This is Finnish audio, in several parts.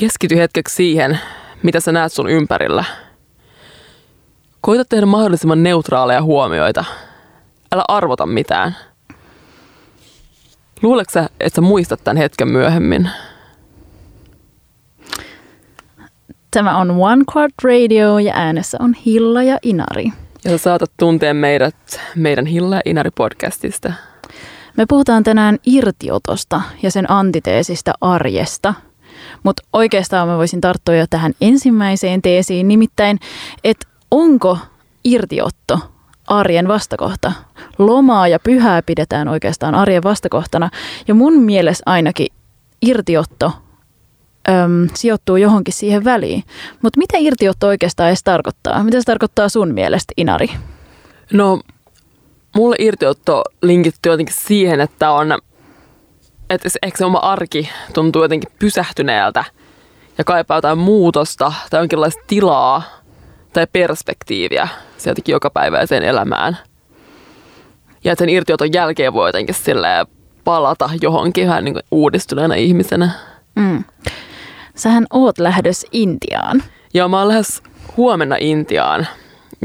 Keskity hetkeksi siihen, mitä sä näet sun ympärillä. Koita tehdä mahdollisimman neutraaleja huomioita. Älä arvota mitään. Luuletko sä, että sä muistat tämän hetken myöhemmin? Tämä on One Quart Radio ja äänessä on Hilla ja Inari. Ja sä saatat tuntea meidät meidän Hilla ja Inari podcastista. Me puhutaan tänään irtiotosta ja sen antiteesistä arjesta. Mutta oikeastaan mä voisin tarttua jo tähän ensimmäiseen teesiin, nimittäin, että onko irtiotto arjen vastakohta? Lomaa ja pyhää pidetään oikeastaan arjen vastakohtana. Ja mun mielestä ainakin irtiotto äm, sijoittuu johonkin siihen väliin. Mutta mitä irtiotto oikeastaan edes tarkoittaa? Mitä se tarkoittaa sun mielestä, Inari? No, mulle irtiotto linkittyy jotenkin siihen, että on, että ehkä se oma arki tuntuu jotenkin pysähtyneeltä ja kaipaa jotain muutosta tai jonkinlaista tilaa tai perspektiiviä se jotenkin jokapäiväiseen elämään. Ja että sen irtioton jälkeen voi jotenkin palata johonkin vähän niin uudistuneena ihmisenä. Mm. Sähän oot lähdössä Intiaan. Joo, mä oon lähes huomenna Intiaan.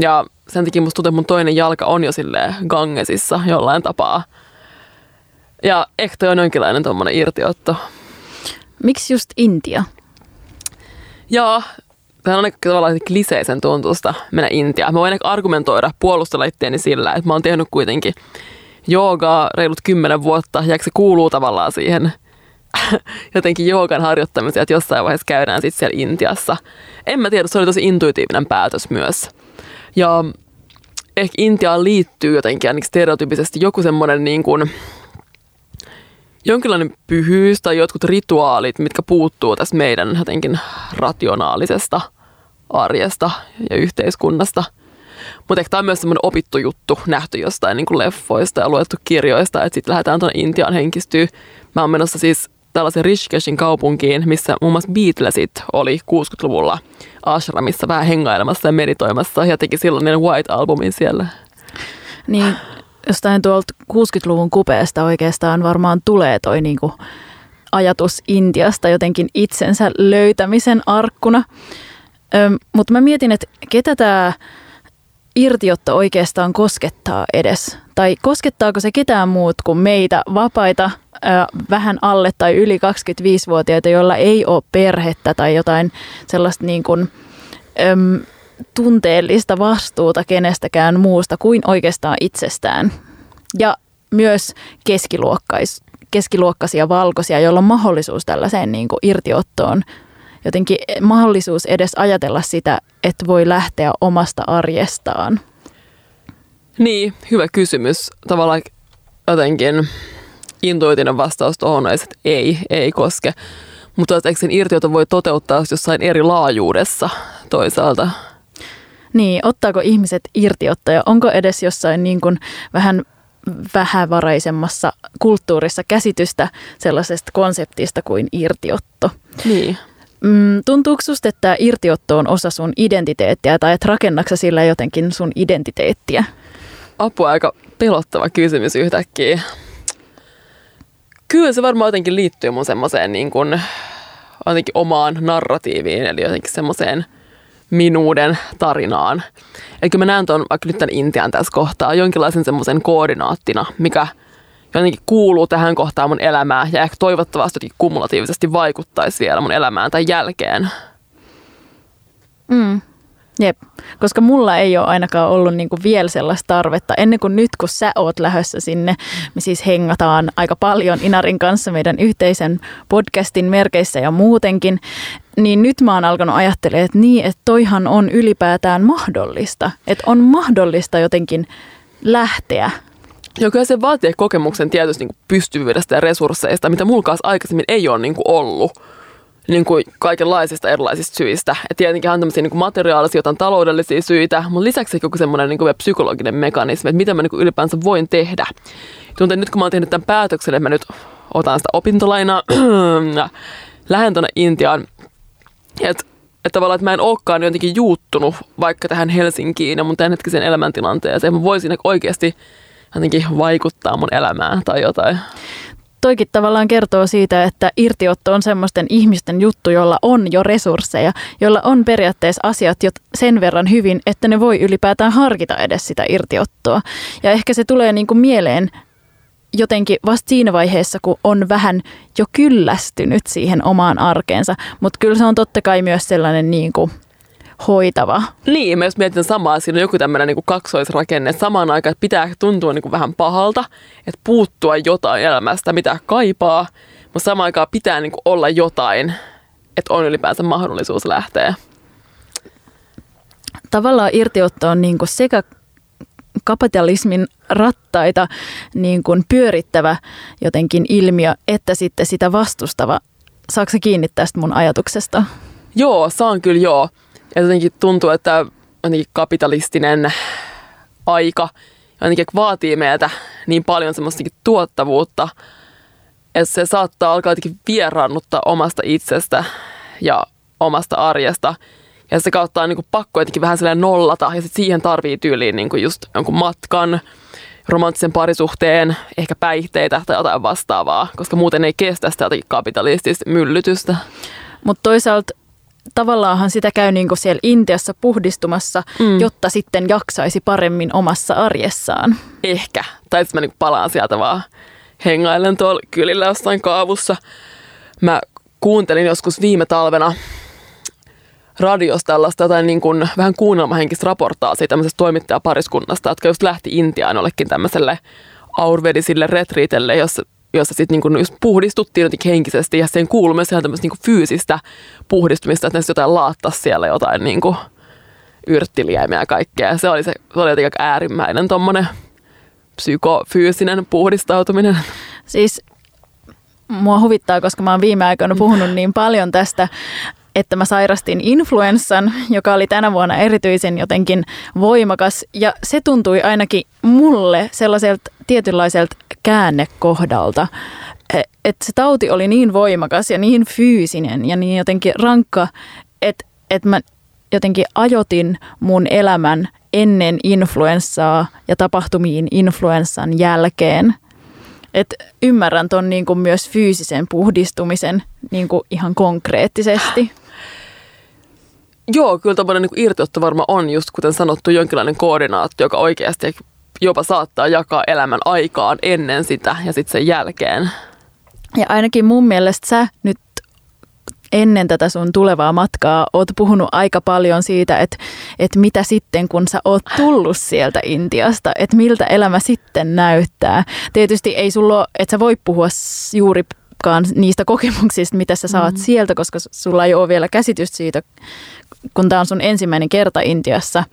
Ja sen takia musta tuntuu, että mun toinen jalka on jo silleen Gangesissa jollain tapaa. Ja ehkä toi on jonkinlainen tommonen irtiotto. Miksi just Intia? Joo, tämä on aika tavallaan kliseisen tuntusta mennä Intiaan. Mä voin argumentoida, puolustella itteeni sillä, että mä oon tehnyt kuitenkin joogaa reilut kymmenen vuotta, ja se kuuluu tavallaan siihen jotenkin joogan harjoittamiseen, että jossain vaiheessa käydään sitten siellä Intiassa. En mä tiedä, se oli tosi intuitiivinen päätös myös. Ja ehkä Intiaan liittyy jotenkin ainakin stereotypisesti joku semmoinen niin kuin, jonkinlainen pyhyys tai jotkut rituaalit, mitkä puuttuu tästä meidän jotenkin rationaalisesta arjesta ja yhteiskunnasta. Mutta ehkä tämä on myös semmoinen opittu juttu, nähty jostain niin kuin leffoista ja luettu kirjoista, että sitten lähdetään tuonne Intiaan henkistyy. Mä oon menossa siis tällaisen Rishikeshin kaupunkiin, missä muun muassa Beatlesit oli 60-luvulla ashramissa vähän hengailemassa ja meditoimassa ja teki silloin White-albumin siellä. Niin, jostain tuolta 60-luvun kupeesta oikeastaan varmaan tulee toi niinku ajatus Intiasta jotenkin itsensä löytämisen arkkuna. Mutta mä mietin, että ketä tämä irtiotto oikeastaan koskettaa edes? Tai koskettaako se ketään muut kuin meitä vapaita, vähän alle tai yli 25-vuotiaita, joilla ei ole perhettä tai jotain sellaista niin kuin, tunteellista vastuuta kenestäkään muusta kuin oikeastaan itsestään. Ja myös keskiluokkais, keskiluokkaisia valkoisia, joilla on mahdollisuus tällaiseen niin kuin irtiottoon. Jotenkin mahdollisuus edes ajatella sitä, että voi lähteä omasta arjestaan. Niin, hyvä kysymys. Tavallaan jotenkin intuitinen vastaus tuohon on, että ei, ei koske. Mutta eikö sen irtiota voi toteuttaa jossain eri laajuudessa toisaalta? Niin, ottaako ihmiset irtiottaja? Onko edes jossain niin kuin vähän vähävaraisemmassa kulttuurissa käsitystä sellaisesta konseptista kuin irtiotto? Niin. Mm, tuntuuko susta, että irtiotto on osa sun identiteettiä tai että rakennaksa sillä jotenkin sun identiteettiä? Apua aika pelottava kysymys yhtäkkiä. Kyllä se varmaan jotenkin liittyy mun semmoiseen niin kuin, jotenkin omaan narratiiviin, eli jotenkin semmoiseen minuuden tarinaan. Eli mä näen tuon vaikka nyt tämän Intian tässä kohtaa jonkinlaisen semmoisen koordinaattina, mikä jotenkin kuuluu tähän kohtaan mun elämää ja ehkä toivottavasti jotenkin kumulatiivisesti vaikuttaisi vielä mun elämään tai jälkeen. Mm. Jep, koska mulla ei ole ainakaan ollut niinku vielä sellaista tarvetta. Ennen kuin nyt, kun sä oot lähdössä sinne, me siis hengataan aika paljon Inarin kanssa meidän yhteisen podcastin merkeissä ja muutenkin, niin nyt mä oon alkanut ajattelemaan, että niin, että toihan on ylipäätään mahdollista. Että on mahdollista jotenkin lähteä Joo, kyllä se vaatii kokemuksen tietysti niin pystyvyydestä ja resursseista, mitä mulla aikaisemmin ei ole niin kuin ollut niin kuin kaikenlaisista erilaisista syistä. Et tietenkin on tämmöisiä niin materiaalisia, jotain taloudellisia syitä, mutta lisäksi joku semmoinen niin kuin psykologinen mekanismi, että mitä mä niin kuin ylipäänsä voin tehdä. Tuntuu, nyt kun mä oon tehnyt tämän päätöksen, että mä nyt otan sitä opintolainaa lähden tuonne Intiaan, että että tavallaan, että mä en olekaan jotenkin juuttunut vaikka tähän Helsinkiin ja mun tämänhetkisen elämäntilanteeseen. Mä voisin oikeasti jotenkin vaikuttaa mun elämään tai jotain. toikin tavallaan kertoo siitä, että irtiotto on semmoisten ihmisten juttu, jolla on jo resursseja, jolla on periaatteessa asiat jo sen verran hyvin, että ne voi ylipäätään harkita edes sitä irtiottoa. Ja ehkä se tulee niin kuin mieleen jotenkin vasta siinä vaiheessa, kun on vähän jo kyllästynyt siihen omaan arkeensa. Mutta kyllä se on totta kai myös sellainen niin kuin hoitava. Niin, mä jos mietin samaa, siinä on joku tämmöinen niin kaksoisrakenne. Samaan aikaan, että pitää tuntua niin kuin vähän pahalta, että puuttua jotain elämästä, mitä kaipaa, mutta samaan aikaan pitää niin kuin olla jotain, että on ylipäänsä mahdollisuus lähteä. Tavallaan irtiotto on niin kuin sekä kapitalismin rattaita niin kuin pyörittävä jotenkin ilmiö, että sitten sitä vastustava. Saako kiinni tästä mun ajatuksesta? Joo, saan kyllä joo. Ja jotenkin tuntuu, että jotenkin kapitalistinen aika jotenkin vaatii meiltä niin paljon semmoista tuottavuutta, että se saattaa alkaa jotenkin vieraannuttaa omasta itsestä ja omasta arjesta. Ja se kautta on niin kuin pakko jotenkin vähän silleen nollata ja sitten siihen tarvii tyyliin niin kuin just jonkun matkan, romanttisen parisuhteen, ehkä päihteitä tai jotain vastaavaa, koska muuten ei kestä sitä jotenkin kapitalistista myllytystä. Mutta toisaalta tavallaanhan sitä käy niin kuin siellä Intiassa puhdistumassa, mm. jotta sitten jaksaisi paremmin omassa arjessaan. Ehkä. Tai sitten mä niin palaan sieltä vaan hengailen tuolla kylillä jossain kaavussa. Mä kuuntelin joskus viime talvena radiosta tällaista jotain niin kuin vähän kuunnelmahenkistä raporttaa siitä tämmöisestä toimittajapariskunnasta, jotka just lähti Intiaan jollekin tämmöiselle aurvedisille retriitelle, jossa jossa sitten niinku just puhdistuttiin jotenkin henkisesti ja sen kuului myös ihan tämmöistä niinku fyysistä puhdistumista, että ne jotain laattaa siellä jotain niinku yrttiliäimiä ja kaikkea. Se oli, se, se oli jotenkin äärimmäinen tuommoinen psykofyysinen puhdistautuminen. Siis mua huvittaa, koska mä oon viime aikoina puhunut niin paljon tästä että mä sairastin influenssan, joka oli tänä vuonna erityisen jotenkin voimakas. Ja se tuntui ainakin mulle sellaiselta tietynlaiselta käännekohdalta. E, että se tauti oli niin voimakas ja niin fyysinen ja niin jotenkin rankka, että, että mä jotenkin ajotin mun elämän ennen influenssaa ja tapahtumiin influenssan jälkeen. Et ymmärrän ton niin kuin myös fyysisen puhdistumisen niin kuin ihan konkreettisesti. Joo, kyllä tämmöinen niin irtiotto varmaan on just kuten sanottu jonkinlainen koordinaatio, joka oikeasti jopa saattaa jakaa elämän aikaan ennen sitä ja sitten sen jälkeen. Ja ainakin mun mielestä sä nyt ennen tätä sun tulevaa matkaa oot puhunut aika paljon siitä, että, että mitä sitten kun sä oot tullut sieltä Intiasta, että miltä elämä sitten näyttää. Tietysti ei sulla että sä voi puhua juurikaan niistä kokemuksista, mitä sä saat mm. sieltä, koska sulla ei ole vielä käsitystä siitä, kun tämä on sun ensimmäinen kerta Intiassa.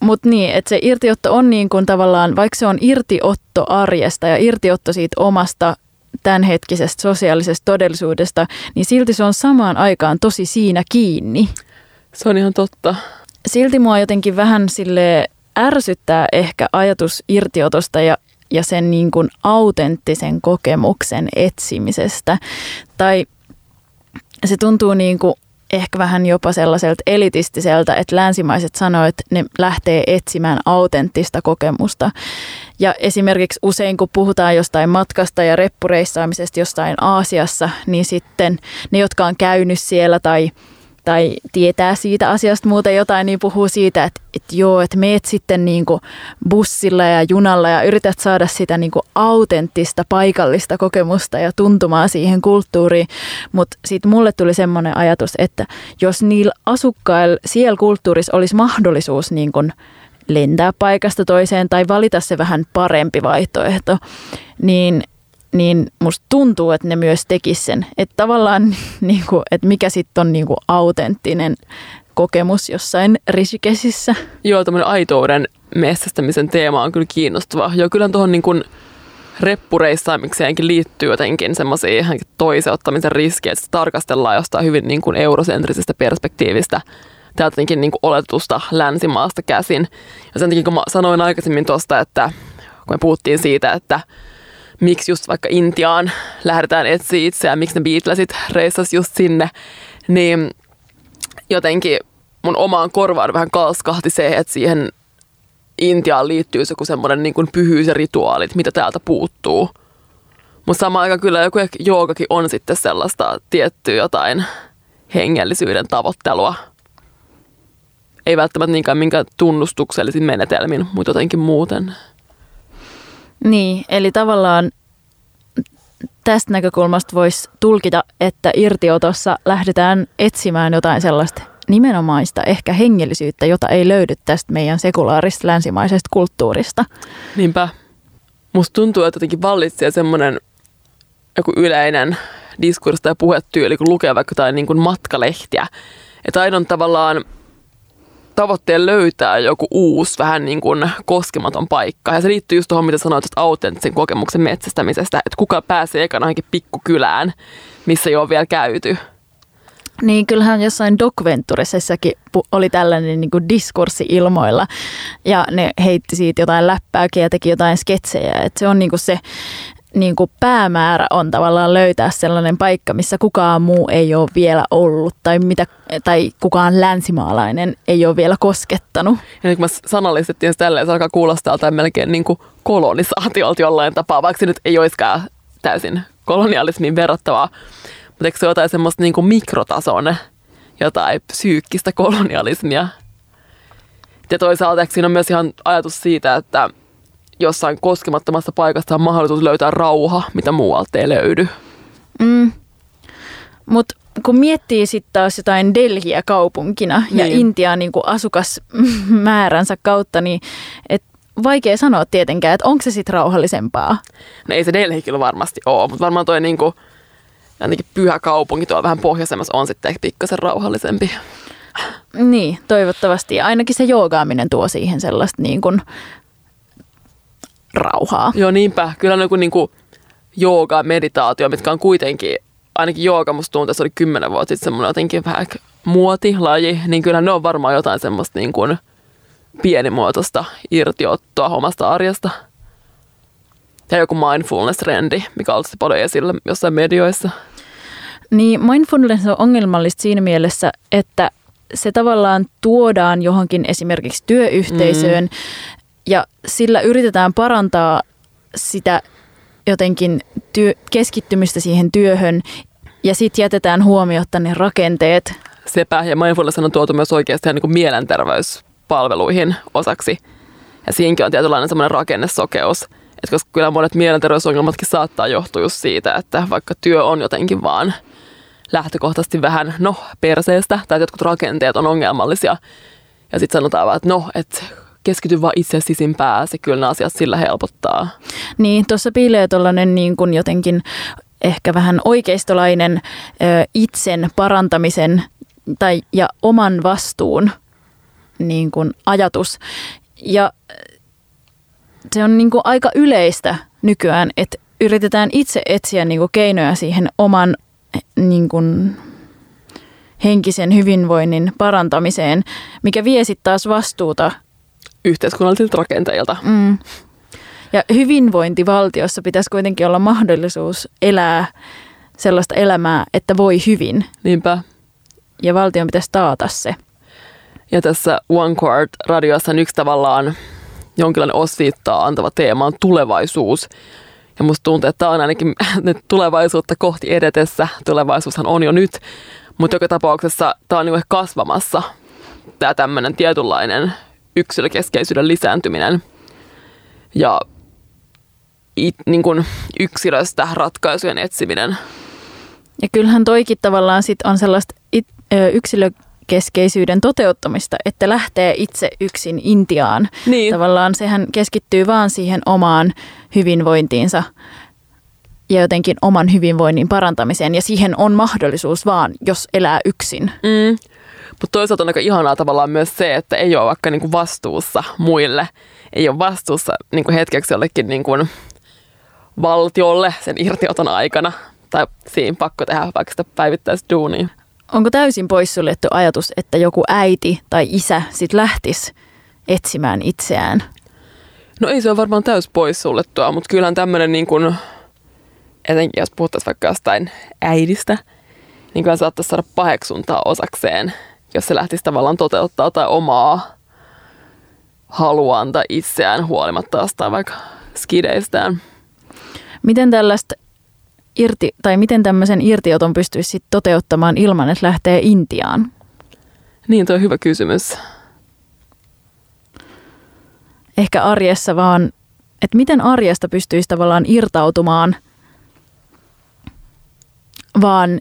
Mutta niin, että se irtiotto on niin kuin tavallaan, vaikka se on irtiotto arjesta ja irtiotto siitä omasta tämänhetkisestä sosiaalisesta todellisuudesta, niin silti se on samaan aikaan tosi siinä kiinni. Se on ihan totta. Silti mua jotenkin vähän sille ärsyttää ehkä ajatus irtiotosta ja, ja sen niin kuin autenttisen kokemuksen etsimisestä. Tai se tuntuu niin kuin ehkä vähän jopa sellaiselta elitistiseltä, että länsimaiset sanoivat, että ne lähtee etsimään autenttista kokemusta. Ja esimerkiksi usein kun puhutaan jostain matkasta ja reppureissaamisesta jostain Aasiassa, niin sitten ne, jotka on käynyt siellä tai tai tietää siitä asiasta muuten jotain, niin puhuu siitä, että, että joo, että meet sitten niin kuin bussilla ja junalla ja yrität saada sitä niin kuin autenttista paikallista kokemusta ja tuntumaa siihen kulttuuriin. Mutta sitten mulle tuli semmoinen ajatus, että jos niillä asukkailla siellä kulttuurissa olisi mahdollisuus niin kuin lentää paikasta toiseen tai valita se vähän parempi vaihtoehto, niin niin musta tuntuu, että ne myös tekis sen. Että tavallaan, niin kuin, että mikä sitten on niin kuin autenttinen kokemus jossain risikesissä. Joo, tämmöinen aitouden metsästämisen teema on kyllä kiinnostava. Joo, kyllä tuohon niin kuin reppureissaamikseenkin liittyy jotenkin semmoisia toiseuttamisen riskejä, että tarkastellaan jostain hyvin niin kuin eurosentrisestä perspektiivistä täältä jotenkin niin oletusta länsimaasta käsin. Ja sen takia, kun mä sanoin aikaisemmin tuosta, että kun me puhuttiin siitä, että miksi just vaikka Intiaan lähdetään etsiä itseään, miksi ne Beatlesit reissas just sinne, niin jotenkin mun omaan korvaan vähän kalskahti se, että siihen Intiaan liittyy joku semmoinen niin kuin pyhyys ja rituaalit, mitä täältä puuttuu. Mutta samaan aikaan kyllä joku joogakin on sitten sellaista tiettyä jotain hengellisyyden tavoittelua. Ei välttämättä niinkään minkä tunnustuksellisin menetelmin, mutta jotenkin muuten. Niin, eli tavallaan tästä näkökulmasta voisi tulkita, että irtiotossa lähdetään etsimään jotain sellaista nimenomaista ehkä hengellisyyttä, jota ei löydy tästä meidän sekulaarista länsimaisesta kulttuurista. Niinpä. Musta tuntuu, että jotenkin vallitsee semmoinen joku yleinen diskurssi tai puhetyyli, kun lukee vaikka jotain niin kuin matkalehtiä. Että aina on tavallaan tavoitteen löytää joku uusi, vähän niin kuin koskematon paikka. Ja se liittyy just tuohon, mitä sanoit tuosta autenttisen kokemuksen metsästämisestä, että kuka pääsee ekana johonkin pikkukylään, missä ei ole vielä käyty. Niin, kyllähän jossain Docventuresessakin oli tällainen niin kuin diskurssi ilmoilla ja ne heitti siitä jotain läppääkin ja teki jotain sketsejä. Et se on niin kuin se niin kuin päämäärä on tavallaan löytää sellainen paikka, missä kukaan muu ei ole vielä ollut tai, mitä, tai kukaan länsimaalainen ei ole vielä koskettanut. Ja nyt kun mä sanallistettiin se tälleen, se alkaa kuulostaa tai melkein niin kuin kolonisaatiolta jollain tapaa, vaikka se nyt ei olisikaan täysin kolonialismiin verrattavaa. Mutta eikö se jotain semmoista niin kuin mikrotason jotain psyykkistä kolonialismia? Ja toisaalta siinä on myös ihan ajatus siitä, että jossain koskemattomassa paikassa on mahdollisuus löytää rauha, mitä muualta ei löydy. Mm. Mutta kun miettii sitten taas jotain Delhiä kaupunkina niin. ja Intiaa niin asukasmääränsä kautta, niin et vaikea sanoa tietenkään, että onko se sitten rauhallisempaa. No ei se Delhi kyllä varmasti ole, mutta varmaan toi niinku, ainakin pyhä kaupunki tuolla vähän pohjoisemmassa on sitten ehkä pikkasen rauhallisempi. Niin, toivottavasti. Ainakin se joogaaminen tuo siihen sellaista niin kuin rauhaa. Joo, niinpä. Kyllä joku niin kuin jooga, meditaatio, mitkä on kuitenkin, ainakin jooga musta tuntuu, että se oli kymmenen vuotta sitten semmoinen jotenkin vähän muotilaji, niin kyllä ne on varmaan jotain semmoista niin kuin pienimuotoista irtiottoa omasta arjesta. Ja joku mindfulness-trendi, mikä on paljon esillä jossain medioissa. Niin, mindfulness on ongelmallista siinä mielessä, että se tavallaan tuodaan johonkin esimerkiksi työyhteisöön, mm ja sillä yritetään parantaa sitä jotenkin työ, keskittymistä siihen työhön ja sitten jätetään huomiotta ne rakenteet. Sepä ja mindfulness on tuotu myös oikeasti niin kuin mielenterveyspalveluihin osaksi. Ja siinäkin on tietynlainen semmoinen rakennesokeus. Että koska kyllä monet mielenterveysongelmatkin saattaa johtua just siitä, että vaikka työ on jotenkin vaan lähtökohtaisesti vähän, no, perseestä, tai jotkut rakenteet on ongelmallisia. Ja sitten sanotaan vaan, että no, että keskity vaan itse sisimpää, se kyllä nämä asiat sillä helpottaa. Niin, tuossa piilee tuollainen niin kuin jotenkin ehkä vähän oikeistolainen ö, itsen parantamisen tai, ja oman vastuun niin kuin ajatus. Ja se on niin kuin aika yleistä nykyään, että yritetään itse etsiä niin kuin keinoja siihen oman niin kuin henkisen hyvinvoinnin parantamiseen, mikä vie sitten taas vastuuta yhteiskunnallisilta rakenteilta. Mm. Ja hyvinvointivaltiossa pitäisi kuitenkin olla mahdollisuus elää sellaista elämää, että voi hyvin. Niinpä. Ja valtion pitäisi taata se. Ja tässä One Court radiossa on yksi tavallaan jonkinlainen osviittaa antava teema on tulevaisuus. Ja musta tuntuu, että tämä on ainakin nyt tulevaisuutta kohti edetessä. Tulevaisuushan on jo nyt. Mutta joka tapauksessa tämä on niin kasvamassa tämä tämmöinen tietynlainen yksilökeskeisyyden lisääntyminen ja it, niin kuin yksilöstä ratkaisujen etsiminen. Ja kyllähän toikin tavallaan sit on sellaista it, ö, yksilökeskeisyyden toteuttamista, että lähtee itse yksin Intiaan. Niin. Tavallaan sehän keskittyy vaan siihen omaan hyvinvointiinsa ja jotenkin oman hyvinvoinnin parantamiseen. Ja siihen on mahdollisuus vaan, jos elää yksin. Mm. Mutta toisaalta on aika ihanaa tavallaan myös se, että ei ole vaikka niinku vastuussa muille. Ei ole vastuussa niinku hetkeksi jollekin niinku valtiolle sen irtioton aikana. Tai siinä pakko tehdä vaikka sitä päivittäisduunia. Onko täysin poissuljettu ajatus, että joku äiti tai isä sit lähtisi etsimään itseään? No ei se ole varmaan täys poissuljettua, mutta kyllähän tämmöinen niin kuin, etenkin jos puhuttaisiin vaikka jostain äidistä, niin kyllä saattaisi saada paheksuntaa osakseen jos se lähtisi tavallaan toteuttaa tai omaa haluaan tai itseään huolimatta jostain vaikka skideistään. Miten tällaista irti, tai miten tämmöisen irtioton pystyisi sit toteuttamaan ilman, että lähtee Intiaan? Niin, tuo on hyvä kysymys. Ehkä arjessa vaan, että miten arjesta pystyisi tavallaan irtautumaan, vaan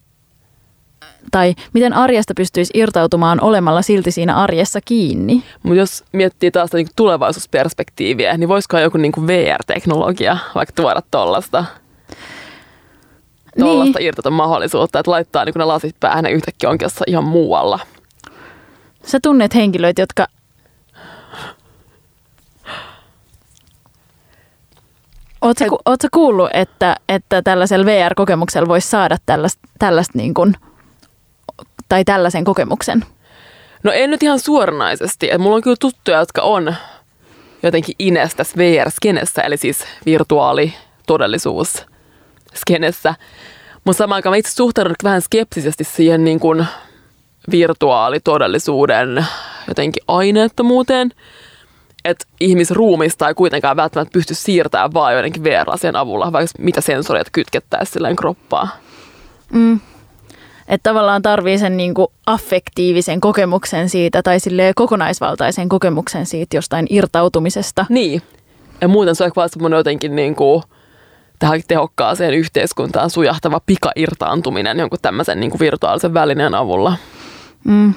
tai miten arjesta pystyisi irtautumaan olemalla silti siinä arjessa kiinni. Mutta jos miettii taas niin tulevaisuusperspektiiviä, niin voisiko joku niin VR-teknologia vaikka tuoda tuollaista? Tuollaista niin. irtota mahdollisuutta, että laittaa niin ne lasit päähän ja yhtäkkiä onkin jossain ihan muualla. Sä tunnet henkilöitä, jotka Oletko, kuullut, että, että tällaisella VR-kokemuksella voisi saada tällaista, tällaista niin kuin, tai tällaisen kokemuksen? No en nyt ihan suoranaisesti. Et mulla on kyllä tuttuja, jotka on jotenkin ines tässä VR-skenessä, eli siis virtuaalitodellisuus skenessä. Mutta samaan aikaan mä itse suhtaudun vähän skeptisesti siihen niin kuin virtuaalitodellisuuden jotenkin aineettomuuteen. Että ihmisruumista ei kuitenkaan välttämättä pysty siirtämään vaan joidenkin VR-lasien avulla, vaikka mitä sensoreita kytkettäisiin silleen kroppaa. Mm. Että tavallaan tarvii sen niin kuin affektiivisen kokemuksen siitä tai kokonaisvaltaisen kokemuksen siitä jostain irtautumisesta. Niin. Ja muuten se on vaan semmoinen jotenkin niin kuin tähän tehokkaaseen yhteiskuntaan sujahtava pikairtaantuminen jonkun tämmöisen niin kuin virtuaalisen välineen avulla. Mm.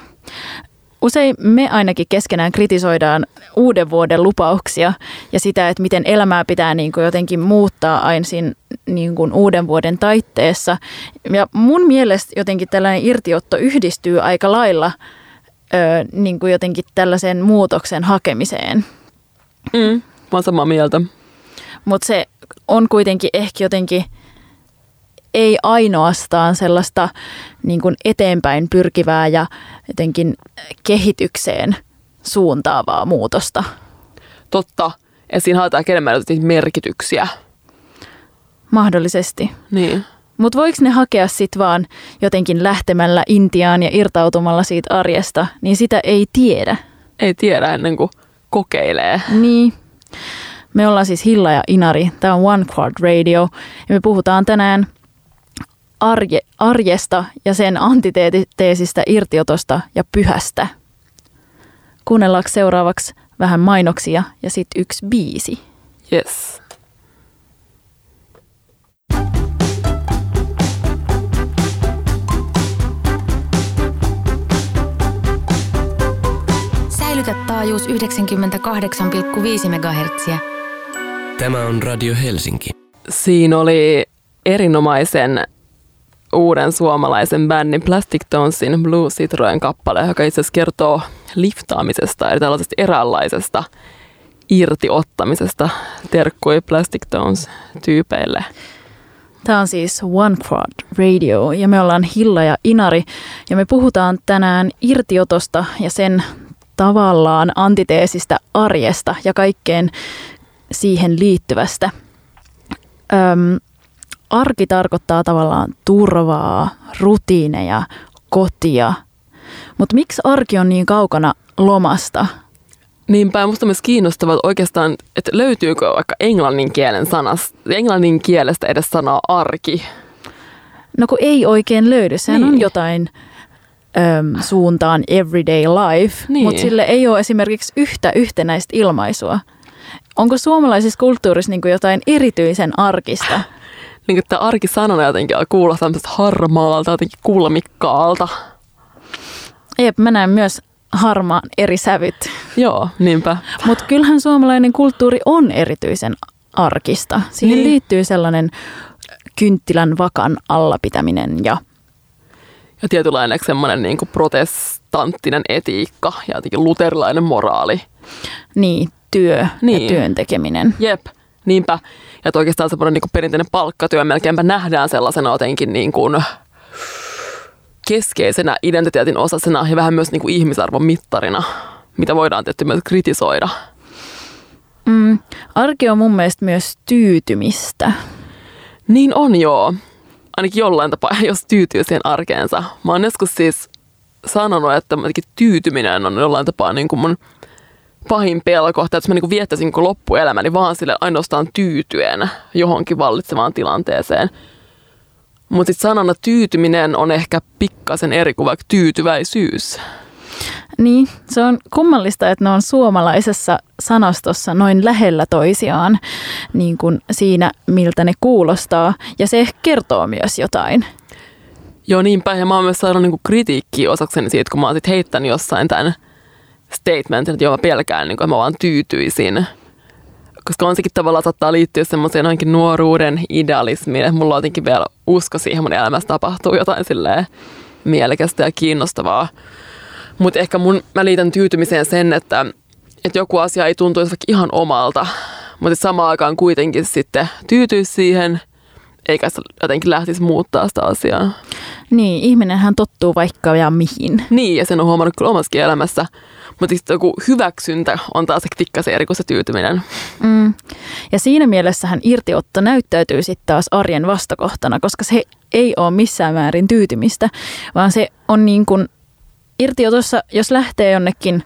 Usein me ainakin keskenään kritisoidaan uuden vuoden lupauksia ja sitä, että miten elämää pitää niin kuin jotenkin muuttaa aina siinä niin kuin uuden vuoden taitteessa. Ja mun mielestä jotenkin tällainen irtiotto yhdistyy aika lailla ö, niin kuin jotenkin tällaisen muutoksen hakemiseen. Mm, mä oon samaa mieltä. Mutta se on kuitenkin ehkä jotenkin ei ainoastaan sellaista niin kuin eteenpäin pyrkivää ja jotenkin kehitykseen suuntaavaa muutosta. Totta. Ja siinä haetaan enemmän merkityksiä. Mahdollisesti. Niin. Mutta voiko ne hakea sitten vaan jotenkin lähtemällä Intiaan ja irtautumalla siitä arjesta, niin sitä ei tiedä. Ei tiedä ennen kuin kokeilee. Niin. Me ollaan siis Hilla ja Inari. Tämä on One Quad Radio. Ja me puhutaan tänään arje, arjesta ja sen antiteesistä irtiotosta ja pyhästä. Kuunnellaanko seuraavaksi vähän mainoksia ja sitten yksi biisi? Yes. Säilytä taajuus 98,5 MHz. Tämä on Radio Helsinki. Siinä oli erinomaisen uuden suomalaisen bändin Plastic Tonesin Blue Citroen kappale, joka itse asiassa kertoo liftaamisesta, eli tällaisesta eräänlaisesta irtiottamisesta. Terkkui Plastic Tones tyypeille. Tämä on siis One Quad Radio ja me ollaan Hilla ja Inari ja me puhutaan tänään irtiotosta ja sen tavallaan antiteesistä arjesta ja kaikkeen siihen liittyvästä. Öm, arki tarkoittaa tavallaan turvaa, rutiineja, kotia. Mutta miksi arki on niin kaukana lomasta? Niinpä, musta myös kiinnostavaa että oikeastaan, että löytyykö vaikka englannin kielen sanas, englannin kielestä edes sanaa arki? No kun ei oikein löydy, sehän niin. on jotain äm, suuntaan everyday life, niin. mutta sille ei ole esimerkiksi yhtä yhtenäistä ilmaisua. Onko suomalaisessa kulttuurissa niin jotain erityisen arkista? Niin kuin tämä sanona jotenkin kuulostaa tämmöisestä harmaalta, jotenkin kulmikkaalta. Jep, mä näen myös harmaan eri sävyt. Joo, niinpä. Mutta kyllähän suomalainen kulttuuri on erityisen arkista. Siihen niin. liittyy sellainen kynttilän vakan allapitäminen ja... Ja tietynlainen semmoinen niin kuin protestanttinen etiikka ja jotenkin luterilainen moraali. Niin, työ niin. ja työn tekeminen. Jep. Niinpä. Ja että oikeastaan semmoinen niin perinteinen palkkatyö melkeinpä nähdään sellaisena jotenkin niin kuin keskeisenä identiteetin osasena ja vähän myös niin kuin ihmisarvon mittarina, mitä voidaan tietysti myös kritisoida. Mm, arki on mun mielestä myös tyytymistä. Niin on joo. Ainakin jollain tapaa, jos tyytyy siihen arkeensa. Mä oon joskus siis sanonut, että tyytyminen on jollain tapaa niin kuin mun pahin pelko, että jos mä niin viettäisin koko loppuelämäni vaan sille ainoastaan tyytyen johonkin vallitsevaan tilanteeseen. Mutta sitten sanana tyytyminen on ehkä pikkasen eri kuin vaikka tyytyväisyys. Niin, se on kummallista, että ne on suomalaisessa sanastossa noin lähellä toisiaan niin kuin siinä, miltä ne kuulostaa. Ja se kertoo myös jotain. Joo, niinpä. Ja mä oon myös saanut niinku kritiikkiä osakseni siitä, kun mä oon sit heittänyt jossain tämän statementin, että joo mä pelkään, niin kuin, että mä vaan tyytyisin. Koska on sekin tavallaan saattaa liittyä semmoiseen ainakin nuoruuden idealismiin, että mulla on jotenkin vielä usko siihen, mun elämässä tapahtuu jotain silleen mielekästä ja kiinnostavaa. Mutta ehkä mun, mä liitän tyytymiseen sen, että, että joku asia ei tuntuisi vaikka ihan omalta, mutta samaan aikaan kuitenkin sitten tyytyisi siihen, eikä se jotenkin lähtisi muuttaa sitä asiaa. Niin, ihminenhän tottuu vaikka ja mihin. Niin, ja sen on huomannut kyllä omassakin elämässä. Mutta sitten joku hyväksyntä on taas tikkasen eri kuin se tyytyminen. Mm. Ja siinä mielessähän irtiotto näyttäytyy sitten taas arjen vastakohtana, koska se ei ole missään määrin tyytymistä, vaan se on niin kuin irtiotossa, jos lähtee jonnekin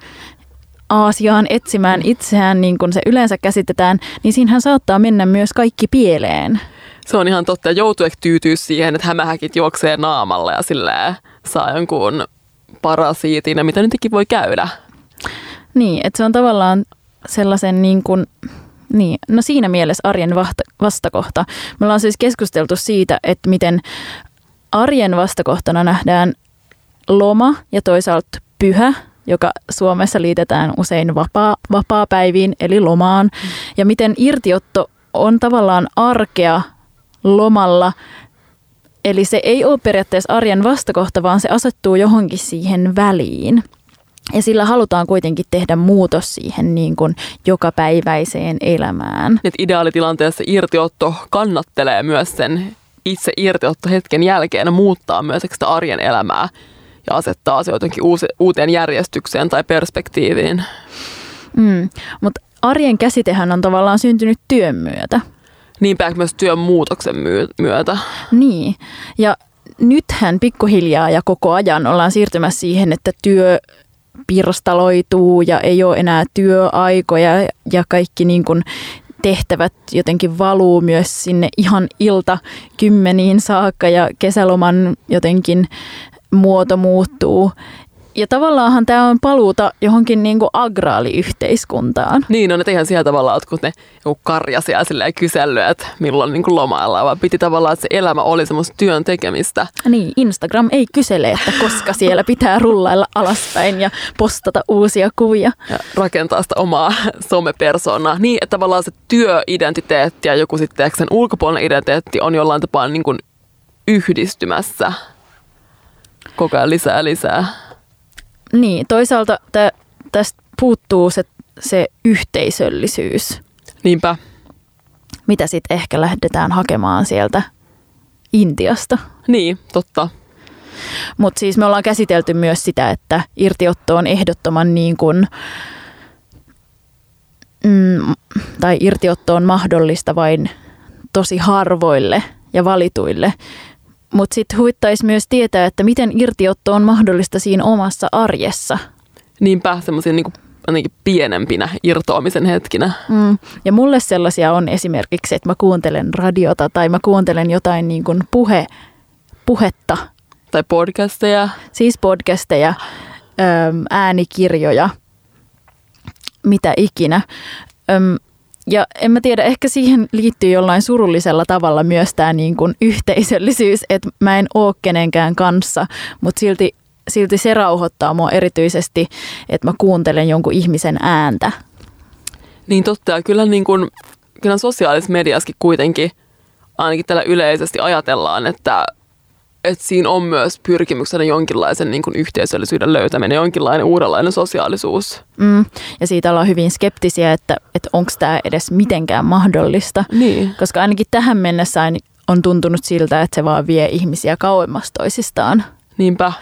Aasiaan etsimään itseään niin kuin se yleensä käsitetään, niin siinähän saattaa mennä myös kaikki pieleen. Se on ihan totta. Ja joutuu ehkä tyytyä siihen, että hämähäkit juoksee naamalla ja silleen saa jonkun parasiitin ja mitä nytkin voi käydä. Niin, että se on tavallaan sellaisen niin kuin, niin, no siinä mielessä arjen vastakohta. Me ollaan siis keskusteltu siitä, että miten arjen vastakohtana nähdään loma ja toisaalta pyhä, joka Suomessa liitetään usein vapaa, vapaa-päiviin eli lomaan. Mm. Ja miten irtiotto on tavallaan arkea lomalla, eli se ei ole periaatteessa arjen vastakohta, vaan se asettuu johonkin siihen väliin. Ja sillä halutaan kuitenkin tehdä muutos siihen niin kuin jokapäiväiseen elämään. Et ideaalitilanteessa irtiotto kannattelee myös sen itse irtiotto hetken jälkeen muuttaa myös sitä arjen elämää ja asettaa se jotenkin uusi, uuteen järjestykseen tai perspektiiviin. Mm, mutta arjen käsitehän on tavallaan syntynyt työn myötä. Niinpä myös työn muutoksen myötä. Niin, ja nythän pikkuhiljaa ja koko ajan ollaan siirtymässä siihen, että työ pirstaloituu ja ei ole enää työaikoja ja kaikki niin kuin tehtävät jotenkin valuu myös sinne ihan ilta kymmeniin saakka ja kesäloman jotenkin muoto muuttuu. Ja tavallaanhan tämä on paluuta johonkin niinku agraaliyhteiskuntaan. Niin on, että eihän siellä tavallaan kun ne joku karja siellä silleen kysellyt, että milloin niinku lomailla, vaan piti tavallaan, että se elämä oli semmoista työn tekemistä. Niin, Instagram ei kysele, että koska siellä pitää rullailla alaspäin ja postata uusia kuvia. Ja rakentaa sitä omaa somepersonaa. Niin, että tavallaan se työidentiteetti ja joku sitten sen ulkopuolinen identiteetti on jollain tapaa niin kuin yhdistymässä koko ajan lisää lisää. Niin, toisaalta tä, tästä puuttuu se, se yhteisöllisyys. Niinpä. Mitä sitten ehkä lähdetään hakemaan sieltä Intiasta. Niin, totta. Mutta siis me ollaan käsitelty myös sitä, että irtiotto on ehdottoman niin kuin, mm, tai irtiotto on mahdollista vain tosi harvoille ja valituille mutta sitten huvittaisi myös tietää, että miten irtiotto on mahdollista siinä omassa arjessa. Niinpä, semmoisia niin ainakin pienempinä irtoamisen hetkinä. Mm. Ja mulle sellaisia on esimerkiksi, että mä kuuntelen radiota tai mä kuuntelen jotain niin kuin puhe, puhetta. Tai podcasteja. Siis podcasteja, äänikirjoja, mitä ikinä. Ja en mä tiedä, ehkä siihen liittyy jollain surullisella tavalla myös tämä niin kuin yhteisöllisyys, että mä en oo kenenkään kanssa, mutta silti, silti se rauhoittaa mua erityisesti, että mä kuuntelen jonkun ihmisen ääntä. Niin totta, ja kyllä, niin kuin, kyllä sosiaalisessa mediassakin kuitenkin ainakin tällä yleisesti ajatellaan, että että siinä on myös pyrkimyksenä jonkinlaisen niin kuin yhteisöllisyyden löytäminen, jonkinlainen uudenlainen sosiaalisuus. Mm. Ja siitä ollaan hyvin skeptisiä, että, että onko tämä edes mitenkään mahdollista. Niin. Koska ainakin tähän mennessä on tuntunut siltä, että se vaan vie ihmisiä kauemmas toisistaan. Niinpä.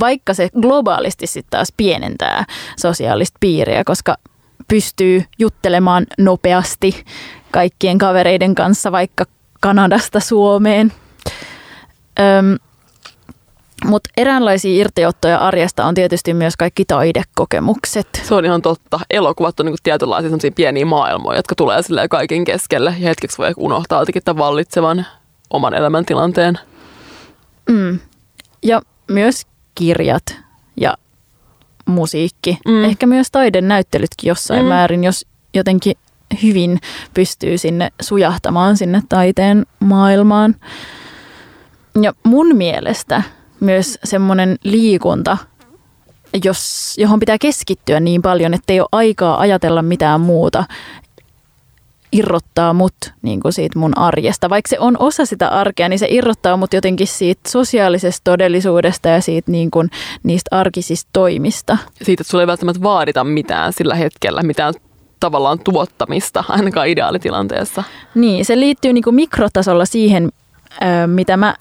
Vaikka se globaalisti sitten taas pienentää sosiaalista piiriä, koska pystyy juttelemaan nopeasti kaikkien kavereiden kanssa vaikka Kanadasta Suomeen – Öm, mutta eräänlaisia irtiottoja arjesta on tietysti myös kaikki taidekokemukset. Se on ihan totta. Elokuvat on niinku tietynlaisia pieniä maailmoja, jotka tulee kaiken keskelle ja hetkeksi voi unohtaa jotenkin tämän vallitsevan oman elämäntilanteen. Mm. Ja myös kirjat ja musiikki. Mm. Ehkä myös taidenäyttelytkin jossain mm. määrin, jos jotenkin hyvin pystyy sinne sujahtamaan sinne taiteen maailmaan. Ja mun mielestä myös semmoinen liikunta, jos, johon pitää keskittyä niin paljon, että ei ole aikaa ajatella mitään muuta, irrottaa mut niin kuin siitä mun arjesta. Vaikka se on osa sitä arkea, niin se irrottaa mut jotenkin siitä sosiaalisesta todellisuudesta ja siitä niin kuin, niistä arkisista toimista. Siitä, että sulla ei välttämättä vaadita mitään sillä hetkellä, mitään tavallaan tuottamista, ainakaan ideaalitilanteessa. Niin, se liittyy niin kuin mikrotasolla siihen, mitä mä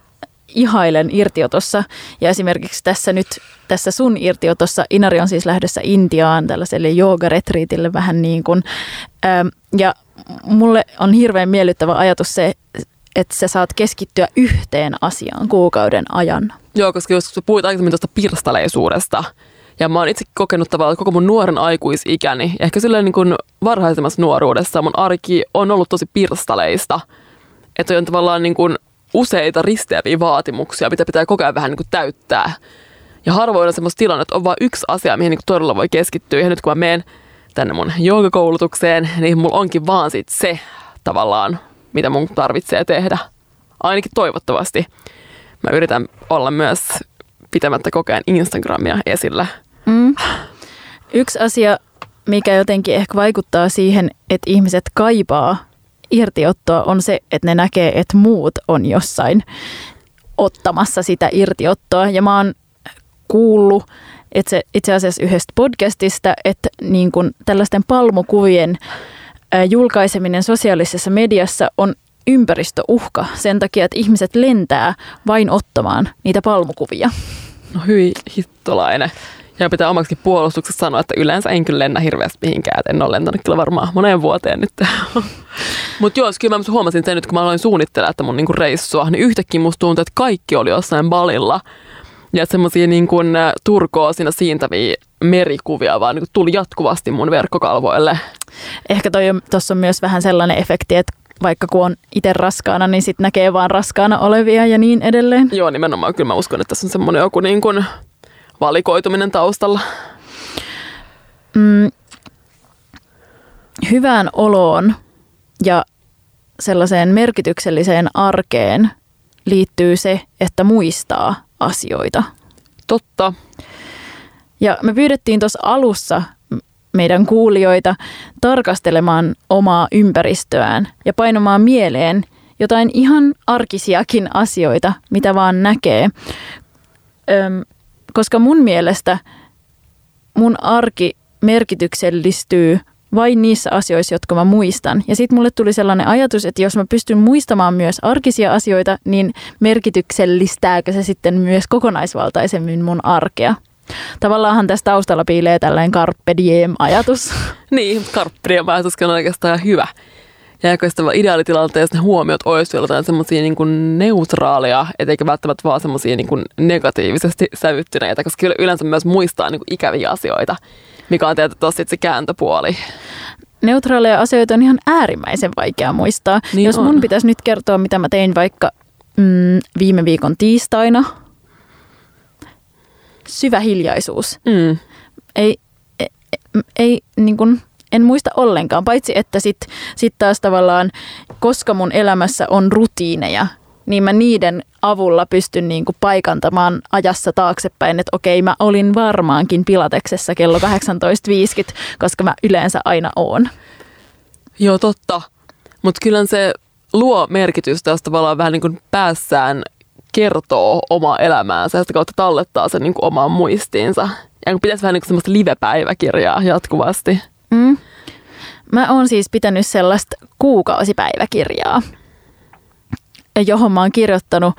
ihailen irtiotossa. Ja esimerkiksi tässä nyt, tässä sun irtiotossa, Inari on siis lähdössä Intiaan tällaiselle joogaretriitille vähän niin kuin. Ö, ja mulle on hirveän miellyttävä ajatus se, että sä saat keskittyä yhteen asiaan kuukauden ajan. Joo, koska jos puhuit aikaisemmin tuosta pirstaleisuudesta, ja mä oon itse kokenut tavallaan koko mun nuoren aikuisikäni, ja ehkä silleen niin kuin varhaisemmassa nuoruudessa mun arki on ollut tosi pirstaleista. Että on tavallaan niin kuin useita risteäviä vaatimuksia, mitä pitää koko ajan vähän niin kuin täyttää. Ja harvoin on semmoista tilannetta, että on vain yksi asia, mihin niin kuin todella voi keskittyä. Ja nyt kun mä menen tänne mun joogakoulutukseen, niin mulla onkin vaan sit se tavallaan, mitä mun tarvitsee tehdä. Ainakin toivottavasti. Mä yritän olla myös pitämättä koko ajan Instagramia esillä. Mm. Yksi asia, mikä jotenkin ehkä vaikuttaa siihen, että ihmiset kaipaa irtiottoa, on se, että ne näkee, että muut on jossain ottamassa sitä irtiottoa. Ja mä oon kuullut itse, itse asiassa yhdestä podcastista, että niin kun tällaisten palmukuvien julkaiseminen sosiaalisessa mediassa on ympäristöuhka sen takia, että ihmiset lentää vain ottamaan niitä palmukuvia. No hyi hittolainen. Ja pitää omaksi puolustuksessa sanoa, että yleensä en kyllä lennä hirveästi mihinkään. Et en ole lentänyt kyllä varmaan moneen vuoteen nyt. Mutta joo, kyllä mä huomasin sen nyt, kun mä aloin suunnittelemaan että mun niinku reissua, niin yhtäkkiä musta tuntui, että kaikki oli jossain balilla. Ja semmoisia niin kuin turkoa siinä siintäviä merikuvia vaan niin tuli jatkuvasti mun verkkokalvoille. Ehkä tuossa on myös vähän sellainen efekti, että vaikka kun on itse raskaana, niin sitten näkee vaan raskaana olevia ja niin edelleen. Joo, nimenomaan. Kyllä mä uskon, että tässä on semmoinen joku niin kuin valikoituminen taustalla. Mm, hyvään oloon ja sellaiseen merkitykselliseen arkeen liittyy se, että muistaa asioita. Totta. Ja me pyydettiin tuossa alussa meidän kuulijoita tarkastelemaan omaa ympäristöään ja painomaan mieleen jotain ihan arkisiakin asioita, mitä vaan näkee. Öm, koska mun mielestä mun arki merkityksellistyy vain niissä asioissa, jotka mä muistan. Ja sitten mulle tuli sellainen ajatus, että jos mä pystyn muistamaan myös arkisia asioita, niin merkityksellistääkö se sitten myös kokonaisvaltaisemmin mun arkea? Tavallaanhan tässä taustalla piilee tällainen carpe diem-ajatus. Niin, carpe diem ajatuskin on oikeastaan hyvä. Ja oikeastaan ideaalitilanteessa ne huomiot olisi jotain semmoisia niin kuin neutraaleja, eikä välttämättä vaan semmoisia niin kuin negatiivisesti sävyttyneitä, koska kyllä yleensä myös muistaa niin kuin ikäviä asioita, mikä on tietysti se kääntöpuoli. Neutraaleja asioita on ihan äärimmäisen vaikea muistaa. Niin Jos mun on. pitäisi nyt kertoa, mitä mä tein vaikka mm, viime viikon tiistaina, syvä hiljaisuus. Mm. Ei, ei, ei niin kuin, en muista ollenkaan, paitsi että sitten sit taas tavallaan, koska mun elämässä on rutiineja, niin mä niiden avulla pystyn niin kuin paikantamaan ajassa taaksepäin, että okei, mä olin varmaankin pilateksessa kello 18.50, koska mä yleensä aina oon. Joo, totta. Mutta kyllä se luo merkitystä, jos tavallaan vähän niin kuin päässään kertoo omaa elämäänsä ja sitä kautta tallettaa sen niin kuin omaan muistiinsa. Ja pitäisi vähän niin kuin semmoista live-päiväkirjaa jatkuvasti. Mm. Mä oon siis pitänyt sellaista kuukausipäiväkirjaa, johon mä oon kirjoittanut,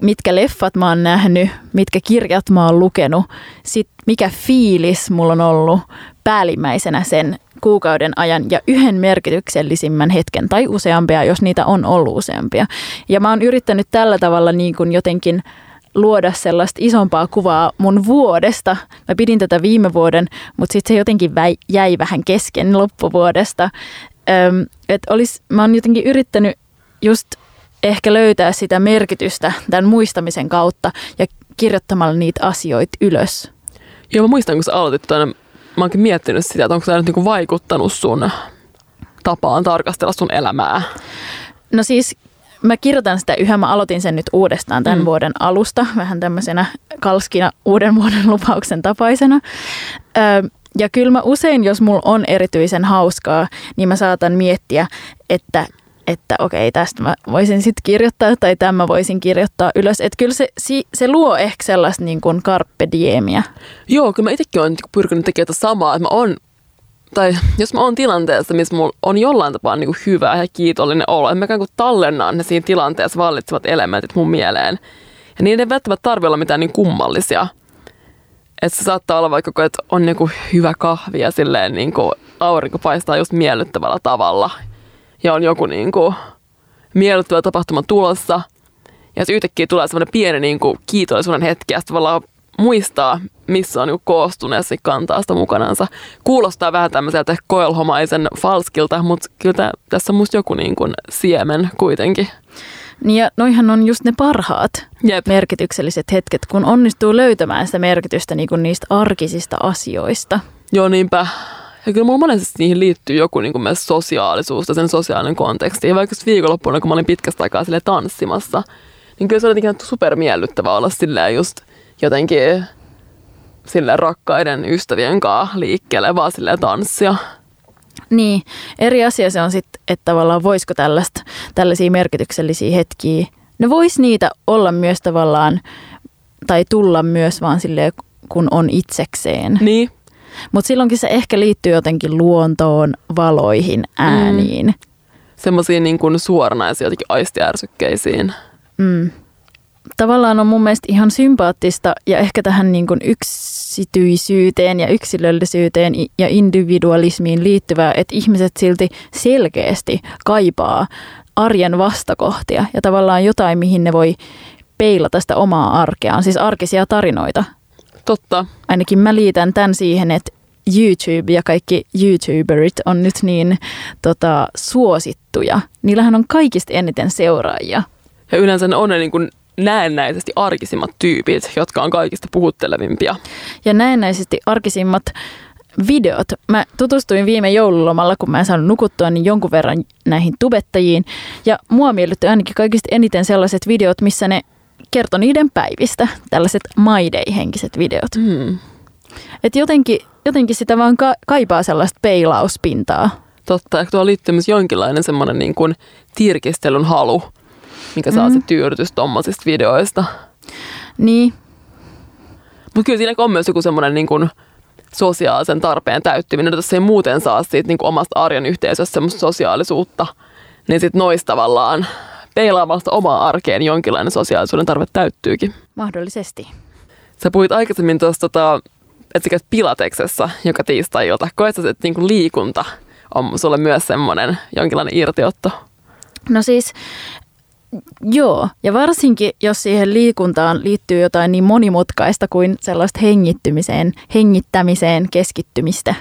mitkä leffat mä oon nähnyt, mitkä kirjat mä oon lukenut, sit mikä fiilis mulla on ollut päällimmäisenä sen kuukauden ajan ja yhden merkityksellisimmän hetken tai useampia, jos niitä on ollut useampia. Ja mä oon yrittänyt tällä tavalla niin kuin jotenkin luoda sellaista isompaa kuvaa mun vuodesta. Mä pidin tätä viime vuoden, mutta sitten se jotenkin väi, jäi vähän kesken loppuvuodesta. Öm, et olis, mä oon jotenkin yrittänyt just ehkä löytää sitä merkitystä tämän muistamisen kautta ja kirjoittamalla niitä asioita ylös. Joo, mä muistan, kun sä aloitit tämän, mä oonkin miettinyt sitä, että onko tämä nyt niinku vaikuttanut sun tapaan tarkastella sun elämää. No siis mä kirjoitan sitä yhä, mä aloitin sen nyt uudestaan tämän mm. vuoden alusta, vähän tämmöisenä kalskina uuden vuoden lupauksen tapaisena. Ö, ja kyllä mä usein, jos mulla on erityisen hauskaa, niin mä saatan miettiä, että että okei, tästä mä voisin sitten kirjoittaa tai tämä voisin kirjoittaa ylös. Että kyllä se, se luo ehkä sellaista niin kuin carpe diemia. Joo, kyllä mä itsekin olen pyrkinyt tekemään tätä samaa, että mä oon tai jos mä oon tilanteessa, missä mulla on jollain tapaa niin kuin hyvä ja kiitollinen olo, että mä kuin tallennan ne siinä tilanteessa vallitsevat elementit mun mieleen. Ja niiden ei välttämättä tarvitse olla mitään niin kummallisia. Että se saattaa olla vaikka, että on niin kuin hyvä kahvi ja silleen niin kuin aurinko paistaa just miellyttävällä tavalla. Ja on joku niin kuin miellyttävä tapahtuma tulossa. Ja se yhtäkkiä tulee semmoinen pieni niin kuin kiitollisuuden hetki ja tavallaan muistaa, missä on niin koostunut ja kantaa sitä mukanansa. Kuulostaa vähän tämmöiseltä koelhomaisen falskilta, mutta kyllä tässä on musta joku niin kuin siemen kuitenkin. Niin ja noihan on just ne parhaat Jep. merkitykselliset hetket, kun onnistuu löytämään sitä merkitystä niin kuin niistä arkisista asioista. Joo, niinpä. Ja kyllä mulla monesti niihin liittyy joku niin kuin myös sosiaalisuus ja sen sosiaalinen konteksti. Ja vaikka viikonloppuna, kun mä olin pitkästä aikaa sille tanssimassa, niin kyllä se oli jotenkin supermiellyttävää olla silleen just jotenkin sille rakkaiden ystävien kanssa liikkeelle, vaan sille tanssia. Niin, eri asia se on sitten, että tavallaan voisiko tällaista, tällaisia merkityksellisiä hetkiä, ne vois niitä olla myös tavallaan, tai tulla myös vaan sille kun on itsekseen. Niin. Mutta silloinkin se ehkä liittyy jotenkin luontoon, valoihin, ääniin. Mm. Semmoisiin niin kuin suoranaisiin jotenkin aistiärsykkeisiin. Mm tavallaan on mun mielestä ihan sympaattista ja ehkä tähän niin kuin yksityisyyteen ja yksilöllisyyteen ja individualismiin liittyvää, että ihmiset silti selkeästi kaipaa arjen vastakohtia ja tavallaan jotain, mihin ne voi peilata sitä omaa arkeaan, siis arkisia tarinoita. Totta. Ainakin mä liitän tämän siihen, että YouTube ja kaikki YouTuberit on nyt niin tota, suosittuja. Niillähän on kaikista eniten seuraajia. Ja yleensä ne on ne niin kuin näennäisesti arkisimmat tyypit, jotka on kaikista puhuttelevimpia. Ja näennäisesti arkisimmat videot. Mä tutustuin viime joululomalla, kun mä en saanut nukuttua, niin jonkun verran näihin tubettajiin. Ja mua miellytti ainakin kaikista eniten sellaiset videot, missä ne kertoi niiden päivistä. Tällaiset My Day-henkiset videot. Mm. Et jotenkin, jotenkin sitä vaan ka- kaipaa sellaista peilauspintaa. Totta, ehkä tuo liittyy myös jonkinlainen semmoinen niin kuin tirkistelyn halu mikä saa mm. se tyydytys tommosista videoista. Niin. Mutta kyllä siinä on myös joku semmoinen niin kuin sosiaalisen tarpeen täyttyminen, jos ei muuten saa siitä niin kuin omasta arjen yhteisöstä semmoista sosiaalisuutta, niin sitten noista tavallaan peilaamasta omaa arkeen jonkinlainen sosiaalisuuden tarve täyttyykin. Mahdollisesti. Sä puhuit aikaisemmin tuosta, tota, että sä pilateksessa joka tiistai-ilta. Koet sä, että niin liikunta on sulle myös semmoinen jonkinlainen irtiotto? No siis Joo, ja varsinkin jos siihen liikuntaan liittyy jotain niin monimutkaista kuin sellaista hengittymiseen, hengittämiseen keskittymistä,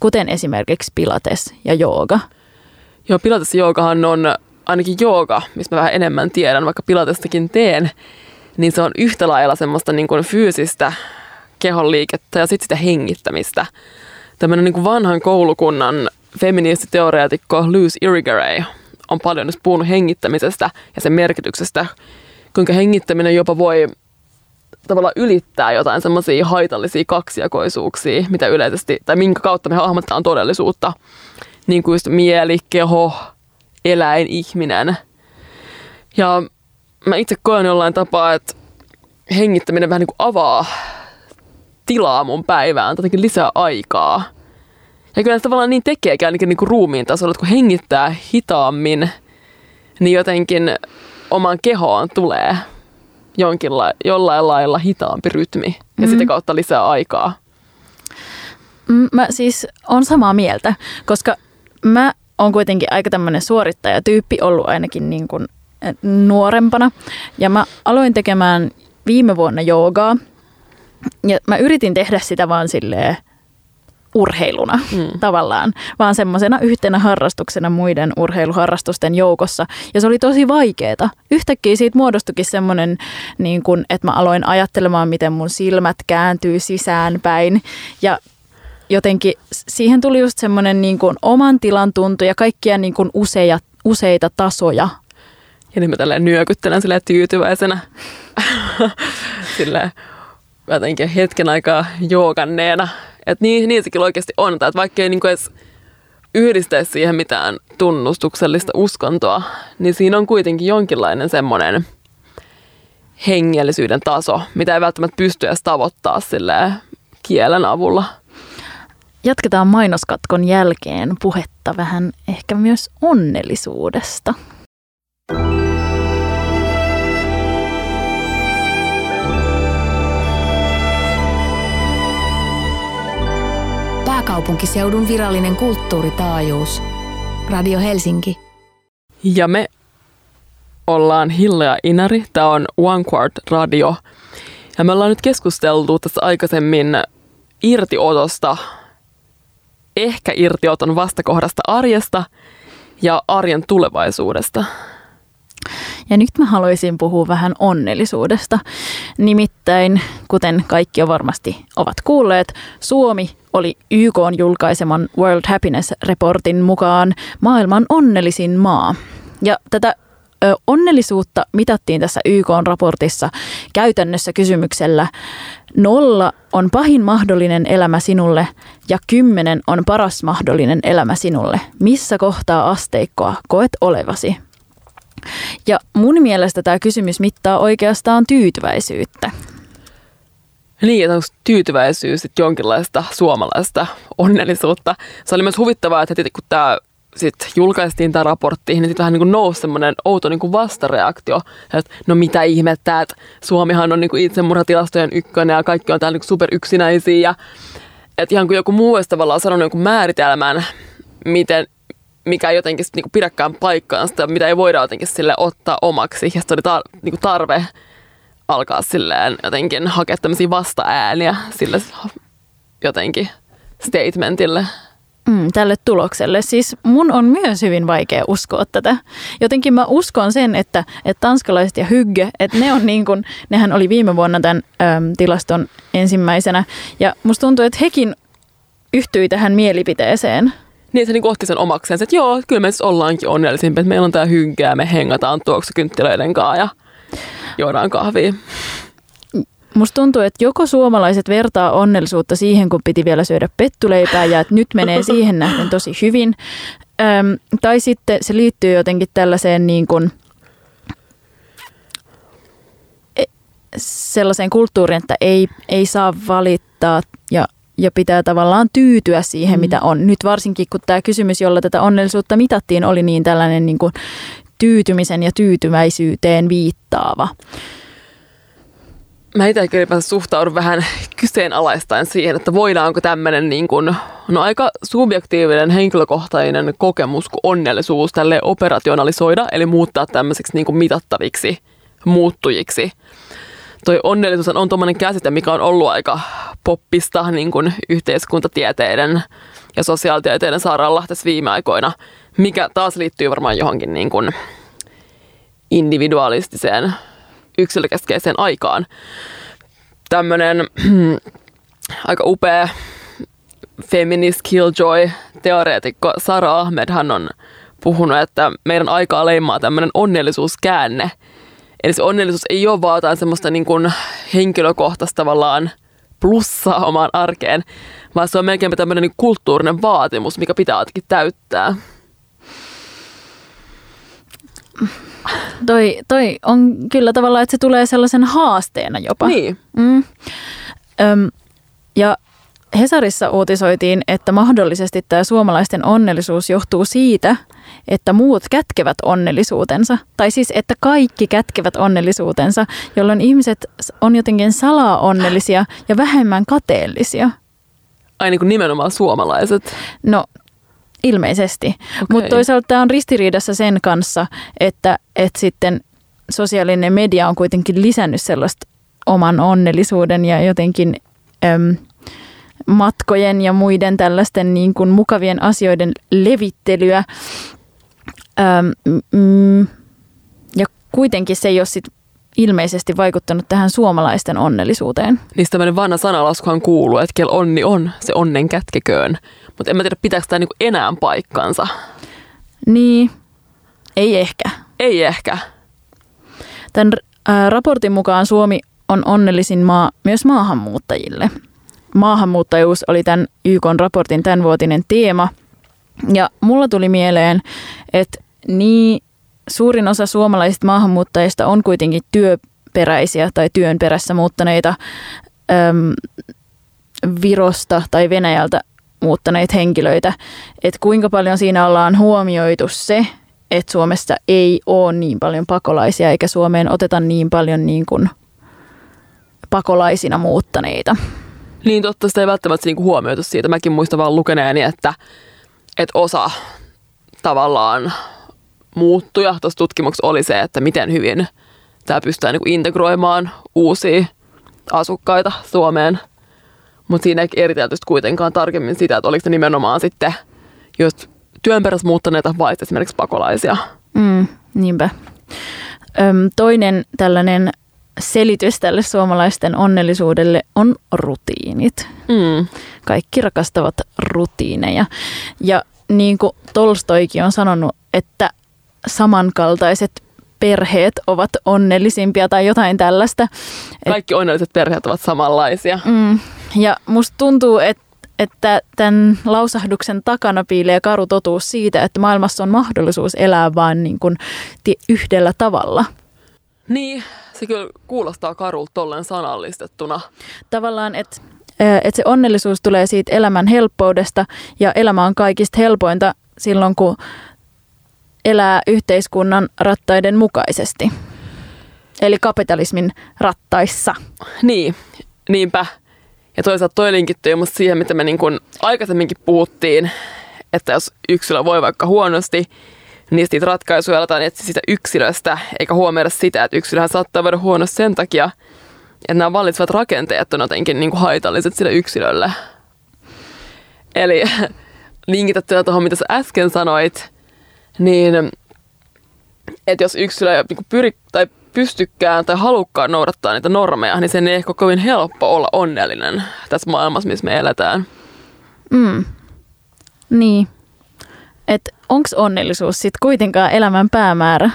kuten esimerkiksi pilates ja jooga. Joo, pilates ja joogahan on ainakin jooga, mistä mä vähän enemmän tiedän, vaikka pilatestakin teen, niin se on yhtä lailla semmoista niin kuin fyysistä kehonliikettä ja sitten sitä hengittämistä. Tämmöinen niin kuin vanhan koulukunnan feministiteoreetikko Luce Irigaray on paljon nyt puhunut hengittämisestä ja sen merkityksestä, kuinka hengittäminen jopa voi tavallaan ylittää jotain semmoisia haitallisia kaksijakoisuuksia, mitä yleisesti, tai minkä kautta me hahmotetaan todellisuutta. Niin kuin just mieli, keho, eläin, ihminen. Ja mä itse koen jollain tapaa, että hengittäminen vähän niin kuin avaa tilaa mun päivään, jotenkin lisää aikaa. Ja kyllä tavallaan niin tekeekin ainakin niin kuin ruumiin tasolla, että kun hengittää hitaammin, niin jotenkin omaan kehoon tulee jonkinla, jollain lailla hitaampi rytmi ja mm-hmm. sitä kautta lisää aikaa. Mä siis on samaa mieltä, koska mä oon kuitenkin aika tämmöinen suorittajatyyppi ollut ainakin niin kuin eh, nuorempana. Ja mä aloin tekemään viime vuonna joogaa. Ja mä yritin tehdä sitä vaan silleen urheiluna mm. tavallaan, vaan semmoisena yhtenä harrastuksena muiden urheiluharrastusten joukossa. Ja se oli tosi vaikeeta. Yhtäkkiä siitä muodostukin semmoinen, niin kun, että mä aloin ajattelemaan, miten mun silmät kääntyy sisäänpäin. Ja jotenkin siihen tuli just semmoinen niin kuin oman tilan tuntu ja kaikkia niin kuin useja, useita tasoja. Ja niin mä tälleen nyökyttelen silleen tyytyväisenä. silleen jotenkin hetken aikaa jooganneena. Että niin, niin se kyllä oikeasti on. Että vaikka ei niin edes yhdistäisi siihen mitään tunnustuksellista uskontoa, niin siinä on kuitenkin jonkinlainen semmoinen hengellisyyden taso, mitä ei välttämättä pysty edes tavoittaa kielen avulla. Jatketaan mainoskatkon jälkeen puhetta vähän ehkä myös onnellisuudesta. Pääkaupunkiseudun virallinen kulttuuritaajuus. Radio Helsinki. Ja me ollaan Hille ja Inari. Tämä on One Quart Radio. Ja me ollaan nyt keskusteltu tässä aikaisemmin irtiotosta ehkä irtioton vastakohdasta arjesta ja arjen tulevaisuudesta. Ja nyt mä haluaisin puhua vähän onnellisuudesta. Nimittäin, kuten kaikki jo varmasti ovat kuulleet, Suomi oli YK julkaiseman World Happiness-reportin mukaan maailman onnellisin maa. Ja tätä onnellisuutta mitattiin tässä YK-raportissa käytännössä kysymyksellä Nolla on pahin mahdollinen elämä sinulle ja kymmenen on paras mahdollinen elämä sinulle. Missä kohtaa asteikkoa koet olevasi? Ja mun mielestä tämä kysymys mittaa oikeastaan tyytyväisyyttä. Niin, että onko tyytyväisyys sitten jonkinlaista suomalaista onnellisuutta. Se oli myös huvittavaa, että heti kun tämä sitten julkaistiin tämä raportti, niin sitten vähän niin kuin nousi semmoinen outo niin kuin vastareaktio, että no mitä ihmettä, että Suomihan on niin kuin itsemurhatilastojen ykkönen ja kaikki on täällä niin super yksinäisiä. Että ihan kuin joku muu olisi tavallaan sanonut jonkun määritelmän, miten, mikä ei jotenkin niin kuin pidäkään paikkaan sitä, mitä ei voida jotenkin sille ottaa omaksi. Ja se oli tar- niin kuin tarve alkaa silleen jotenkin hakea tämmöisiä vasta-ääniä sille jotenkin statementille mm, tälle tulokselle. Siis mun on myös hyvin vaikea uskoa tätä. Jotenkin mä uskon sen, että, että tanskalaiset ja Hygge, että ne on niin kuin, nehän oli viime vuonna tämän äm, tilaston ensimmäisenä. Ja musta tuntuu, että hekin yhtyi tähän mielipiteeseen. Niin, se niin otti sen omakseen, että joo, kyllä me siis ollaankin onnellisimpia, että meillä on tää hynkeä, me hengataan tuoksukynttilöiden kanssa ja juodaan kahvia. Musta tuntuu, että joko suomalaiset vertaa onnellisuutta siihen, kun piti vielä syödä pettuleipää ja että nyt menee siihen nähden tosi hyvin. Öm, tai sitten se liittyy jotenkin tällaiseen niin kuin, e, sellaiseen kulttuuriin, että ei, ei saa valittaa ja, ja pitää tavallaan tyytyä siihen, mm. mitä on. Nyt varsinkin, kun tämä kysymys, jolla tätä onnellisuutta mitattiin, oli niin tällainen niin kuin tyytymisen ja tyytyväisyyteen viittaava mä itse kyllä suhtaudun vähän kyseenalaistaen siihen, että voidaanko tämmöinen niin kuin, no aika subjektiivinen henkilökohtainen kokemus kuin onnellisuus tälle operationalisoida, eli muuttaa tämmöiseksi niin kuin mitattaviksi muuttujiksi. Toi onnellisuus on tuommoinen käsite, mikä on ollut aika poppista niin kuin yhteiskuntatieteiden ja sosiaalitieteiden saralla tässä viime aikoina, mikä taas liittyy varmaan johonkin niin kuin individualistiseen yksilökeskeiseen aikaan. Tämmöinen aika upea feminist killjoy-teoreetikko Sara Ahmed hän on puhunut, että meidän aikaa leimaa tämmöinen onnellisuuskäänne. Eli se onnellisuus ei ole vaan jotain semmoista niin kuin henkilökohtaista tavallaan plussaa omaan arkeen, vaan se on melkein tämmöinen niin kulttuurinen vaatimus, mikä pitää jotenkin täyttää. Toi, toi on kyllä tavallaan, että se tulee sellaisen haasteena jopa. Niin. Mm. Öm, ja Hesarissa uutisoitiin, että mahdollisesti tämä suomalaisten onnellisuus johtuu siitä, että muut kätkevät onnellisuutensa. Tai siis, että kaikki kätkevät onnellisuutensa, jolloin ihmiset on jotenkin salaa onnellisia ja vähemmän kateellisia. Ai niin kuin nimenomaan suomalaiset? No Ilmeisesti. Okay. Mutta toisaalta tämä on ristiriidassa sen kanssa, että, että sitten sosiaalinen media on kuitenkin lisännyt sellaista oman onnellisuuden ja jotenkin äm, matkojen ja muiden tällaisten niin kuin mukavien asioiden levittelyä. Öm, mm, ja kuitenkin se ei ole sit ilmeisesti vaikuttanut tähän suomalaisten onnellisuuteen. Niin tämmöinen vanha sanalaskuhan kuuluu, että kel onni on, se onnen kätkeköön. Mutta en mä tiedä, pitääkö tämä niinku enää paikkansa. Niin, ei ehkä. Ei ehkä. Tämän ää, raportin mukaan Suomi on onnellisin maa myös maahanmuuttajille. Maahanmuuttajuus oli tämän YK-raportin tämänvuotinen teema. Ja mulla tuli mieleen, että niin suurin osa suomalaisista maahanmuuttajista on kuitenkin työperäisiä tai työn perässä muuttaneita äm, Virosta tai Venäjältä muuttaneita henkilöitä. Että kuinka paljon siinä ollaan huomioitu se, että Suomessa ei ole niin paljon pakolaisia eikä Suomeen oteta niin paljon niin kuin pakolaisina muuttaneita. Niin totta, sitä ei välttämättä niinku huomioitu siitä. Mäkin muistan vaan lukeneeni, että, että osa tavallaan muuttuja tuossa tutkimuksessa oli se, että miten hyvin tämä pystyy niinku integroimaan uusia asukkaita Suomeen. Mutta siinä ei eritelty kuitenkaan tarkemmin sitä, että oliko ne nimenomaan sitten just työn perässä muuttaneita vai esimerkiksi pakolaisia. Mm, niinpä. Öm, toinen tällainen selitys tälle suomalaisten onnellisuudelle on rutiinit. Mm. Kaikki rakastavat rutiineja. Ja niin kuin Tolstoikin on sanonut, että samankaltaiset perheet ovat onnellisimpia tai jotain tällaista. Kaikki onnelliset perheet ovat samanlaisia. Mm, ja musta tuntuu, että että tämän lausahduksen takana piilee karu totuus siitä, että maailmassa on mahdollisuus elää vain niin kuin yhdellä tavalla. Niin, se kyllä kuulostaa karulta tolleen sanallistettuna. Tavallaan, että että se onnellisuus tulee siitä elämän helppoudesta ja elämä on kaikista helpointa silloin, kun elää yhteiskunnan rattaiden mukaisesti. Eli kapitalismin rattaissa. Niin, niinpä. Ja toisaalta toi linkittyy musta siihen, mitä me niin kuin aikaisemminkin puhuttiin, että jos yksilö voi vaikka huonosti, niin niitä ratkaisuja aletaan etsiä sitä yksilöstä, eikä huomioida sitä, että yksilöhän saattaa voida huonosti sen takia, että nämä vallitsevat rakenteet on jotenkin niin kuin haitalliset sille yksilölle. Eli linkitettyä tuohon, mitä sä äsken sanoit, niin että jos yksilö niin pyri, tai pystykään tai halukkaan noudattaa niitä normeja, niin sen ei ehkä kovin helppo olla onnellinen tässä maailmassa, missä me eletään. Mm. Niin. Että onko onnellisuus sitten kuitenkaan elämän päämäärä?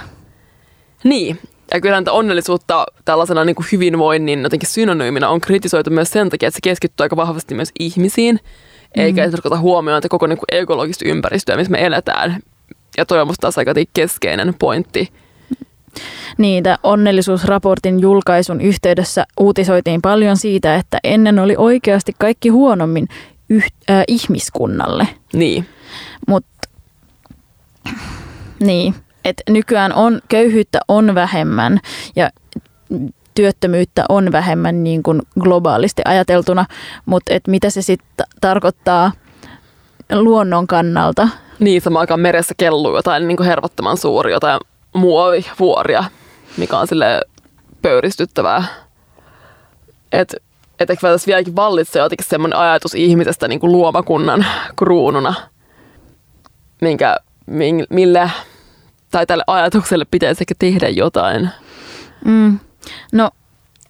Niin. Ja kyllä tätä onnellisuutta tällaisena niin kuin hyvinvoinnin jotenkin synonyyminä on kritisoitu myös sen takia, että se keskittyy aika vahvasti myös ihmisiin, mm. eikä mm-hmm. tarkoita huomioon että koko niin kuin ekologista ympäristöä, missä me eletään. Ja toi on musta taas aika keskeinen pointti Niitä onnellisuusraportin julkaisun yhteydessä uutisoitiin paljon siitä, että ennen oli oikeasti kaikki huonommin yh, äh, ihmiskunnalle. Niin. Mutta niin, että nykyään on, köyhyyttä on vähemmän ja työttömyyttä on vähemmän niin kuin globaalisti ajateltuna, mutta et mitä se sitten tarkoittaa luonnon kannalta? Niin, samaan aikaan meressä kelluu jotain niin kuin hervottoman suuri, jotain muovivuoria, mikä on sille pöyristyttävää. Että et ehkä tässä vieläkin vallitsee jotenkin semmoinen ajatus ihmisestä niin kuin luomakunnan kruununa, minkä, mille tai tälle ajatukselle pitäisi ehkä tehdä jotain. Mm. No,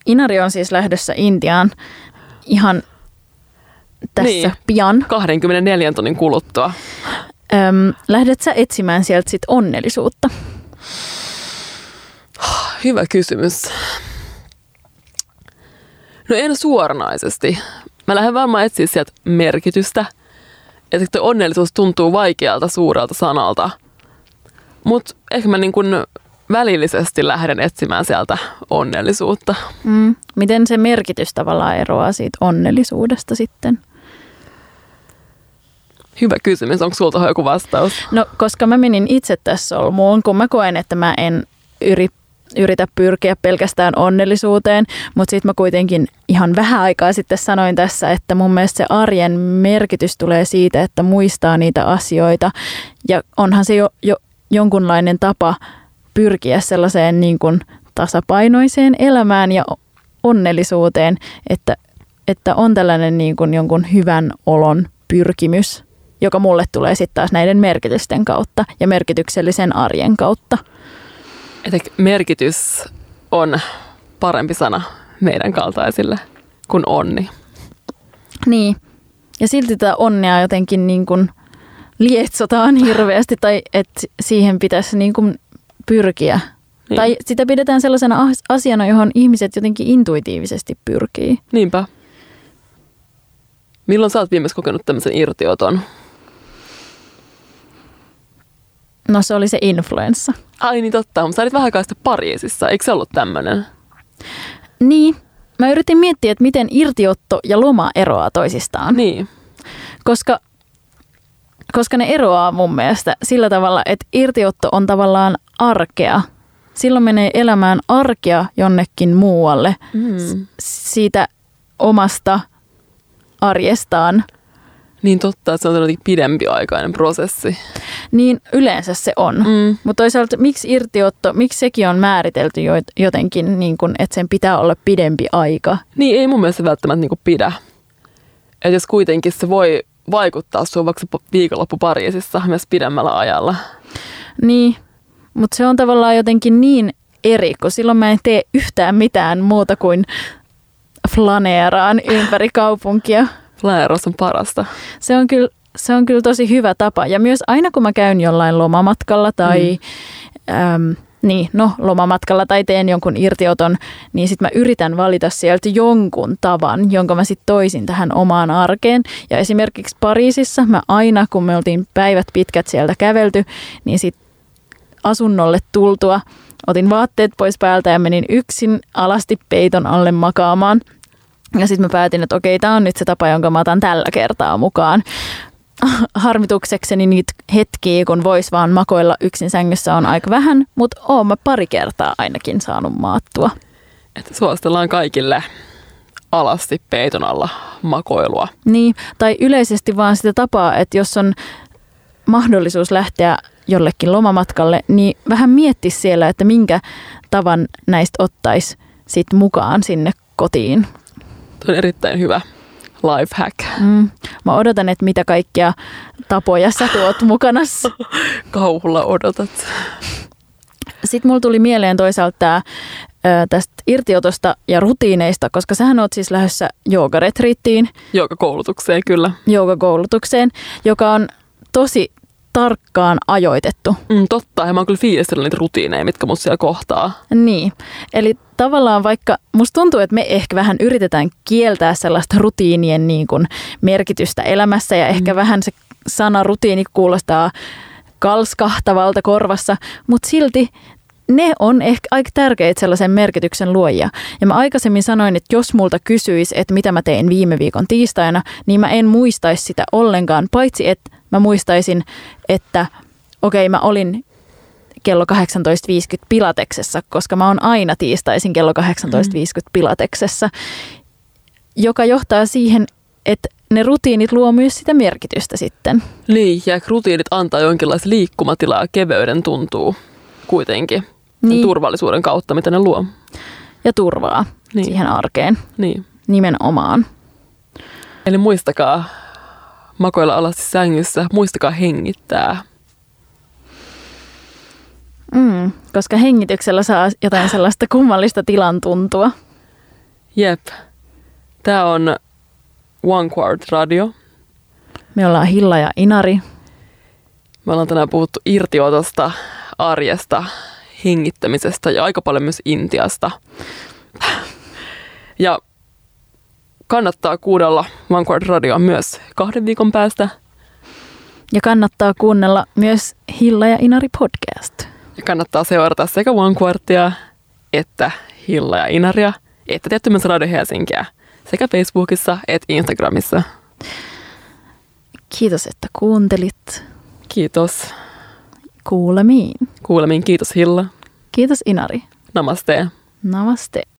Inari on siis lähdössä Intiaan ihan tässä niin. pian. 24 tunnin kuluttua. Öm, lähdet sä etsimään sieltä sit onnellisuutta? Hyvä kysymys. No en suoranaisesti. Mä lähden varmaan etsiä sieltä merkitystä. Että onnellisuus tuntuu vaikealta suurelta sanalta. Mutta ehkä mä niin kun välillisesti lähden etsimään sieltä onnellisuutta. Mm. Miten se merkitys tavallaan eroaa siitä onnellisuudesta sitten? Hyvä kysymys. Onko sulta joku vastaus? No, koska mä menin itse tässä solmuun, kun mä koen, että mä en yri, yritä pyrkiä pelkästään onnellisuuteen, mutta sitten mä kuitenkin ihan vähän aikaa sitten sanoin tässä, että mun mielestä se arjen merkitys tulee siitä, että muistaa niitä asioita ja onhan se jo, jo jonkunlainen tapa pyrkiä sellaiseen niin kuin tasapainoiseen elämään ja onnellisuuteen, että että on tällainen niin kuin jonkun hyvän olon pyrkimys, joka mulle tulee sitten taas näiden merkitysten kautta ja merkityksellisen arjen kautta. Että merkitys on parempi sana meidän kaltaisille kuin onni. Niin. Ja silti tätä onnea jotenkin niin kuin lietsotaan hirveästi tai että siihen pitäisi niin kuin pyrkiä. Niin. Tai sitä pidetään sellaisena as- asiana, johon ihmiset jotenkin intuitiivisesti pyrkii. Niinpä. Milloin sä oot viimeksi kokenut tämmöisen irtioton? No se oli se influenssa. Ai niin totta, mutta sä olit vähän aikaa sitten Pariisissa, eikö se ollut tämmöinen? Niin. Mä yritin miettiä, että miten irtiotto ja loma eroaa toisistaan. Niin. Koska, koska ne eroaa mun mielestä sillä tavalla, että irtiotto on tavallaan arkea. Silloin menee elämään arkea jonnekin muualle Mm. siitä omasta arjestaan. Niin totta, että se on jotenkin pidempiaikainen prosessi. Niin yleensä se on. Mm. Mutta toisaalta miksi irtiotto, miksi sekin on määritelty jo- jotenkin, niin kun, että sen pitää olla pidempi aika. Niin ei mun mielestä välttämättä niinku pidä. Että jos kuitenkin se voi vaikuttaa sun vaikka viikonloppu Pariisissa myös pidemmällä ajalla. Niin, mutta se on tavallaan jotenkin niin eri, kun silloin mä en tee yhtään mitään muuta kuin flaneeraan ympäri kaupunkia. Flaeros on parasta. Se on kyllä, se on kyllä tosi hyvä tapa. Ja myös aina kun mä käyn jollain lomamatkalla tai mm. äm, niin, no, lomamatkalla tai teen jonkun irtioton, niin sitten mä yritän valita sieltä jonkun tavan, jonka mä sitten toisin tähän omaan arkeen. Ja esimerkiksi Pariisissa mä aina, kun me oltiin päivät pitkät sieltä kävelty, niin sitten asunnolle tultua otin vaatteet pois päältä ja menin yksin alasti peiton alle makaamaan. Ja sitten mä päätin, että okei, tämä on nyt se tapa, jonka mä otan tällä kertaa mukaan. Harmituksekseni niitä hetkiä, kun vois vaan makoilla yksin sängyssä on aika vähän, mutta oon mä pari kertaa ainakin saanut maattua. Että suositellaan kaikille alasti peiton alla makoilua. Niin, tai yleisesti vaan sitä tapaa, että jos on mahdollisuus lähteä jollekin lomamatkalle, niin vähän mietti siellä, että minkä tavan näistä ottaisi sit mukaan sinne kotiin. Tuo on erittäin hyvä life hack. Mm. Mä odotan, että mitä kaikkia tapoja sä tuot mukana. Kauhulla odotat. Sitten mulla tuli mieleen toisaalta tää, ö, tästä irtiotosta ja rutiineista, koska sähän oot siis lähdössä joogaretriittiin, Joka koulutukseen kyllä. joogakoulutukseen, joka on tosi tarkkaan ajoitettu. Mm, totta, ja mä oon kyllä fiilistellyt niitä rutiineja, mitkä mut siellä kohtaa. Niin, eli tavallaan vaikka musta tuntuu, että me ehkä vähän yritetään kieltää sellaista rutiinien niin kuin merkitystä elämässä ja ehkä vähän se sana rutiini kuulostaa kalskahtavalta korvassa, mutta silti ne on ehkä aika tärkeitä sellaisen merkityksen luojia. Ja mä aikaisemmin sanoin, että jos multa kysyisi, että mitä mä tein viime viikon tiistaina, niin mä en muistaisi sitä ollenkaan, paitsi että mä muistaisin, että okei, mä olin kello 18.50 Pilateksessa, koska mä oon aina tiistaisin kello 18.50 Pilateksessa, joka johtaa siihen, että ne rutiinit luo myös sitä merkitystä sitten. Niin, ja rutiinit antaa jonkinlaista liikkumatilaa, keveyden tuntuu kuitenkin. Niin. Turvallisuuden kautta, mitä ne luo. Ja turvaa Niin. siihen arkeen Niin. nimenomaan. Eli muistakaa makoilla alasti sängyssä, muistakaa hengittää. Mm, koska hengityksellä saa jotain sellaista kummallista tilan tuntua. Jep. Tämä on One Quart Radio. Me ollaan Hilla ja Inari. Me ollaan tänään puhuttu irtiotosta, arjesta, hengittämisestä ja aika paljon myös Intiasta. Ja kannattaa kuunnella One Quart Radioa myös kahden viikon päästä. Ja kannattaa kuunnella myös Hilla ja Inari podcast. Ja kannattaa seurata sekä One Quartia että Hilla ja Inaria, että tietty myös Radio Helsinkiä sekä Facebookissa että Instagramissa. Kiitos, että kuuntelit. Kiitos. Kuulemiin. Kuulemiin. Kiitos Hilla. Kiitos Inari. Namaste. Namaste.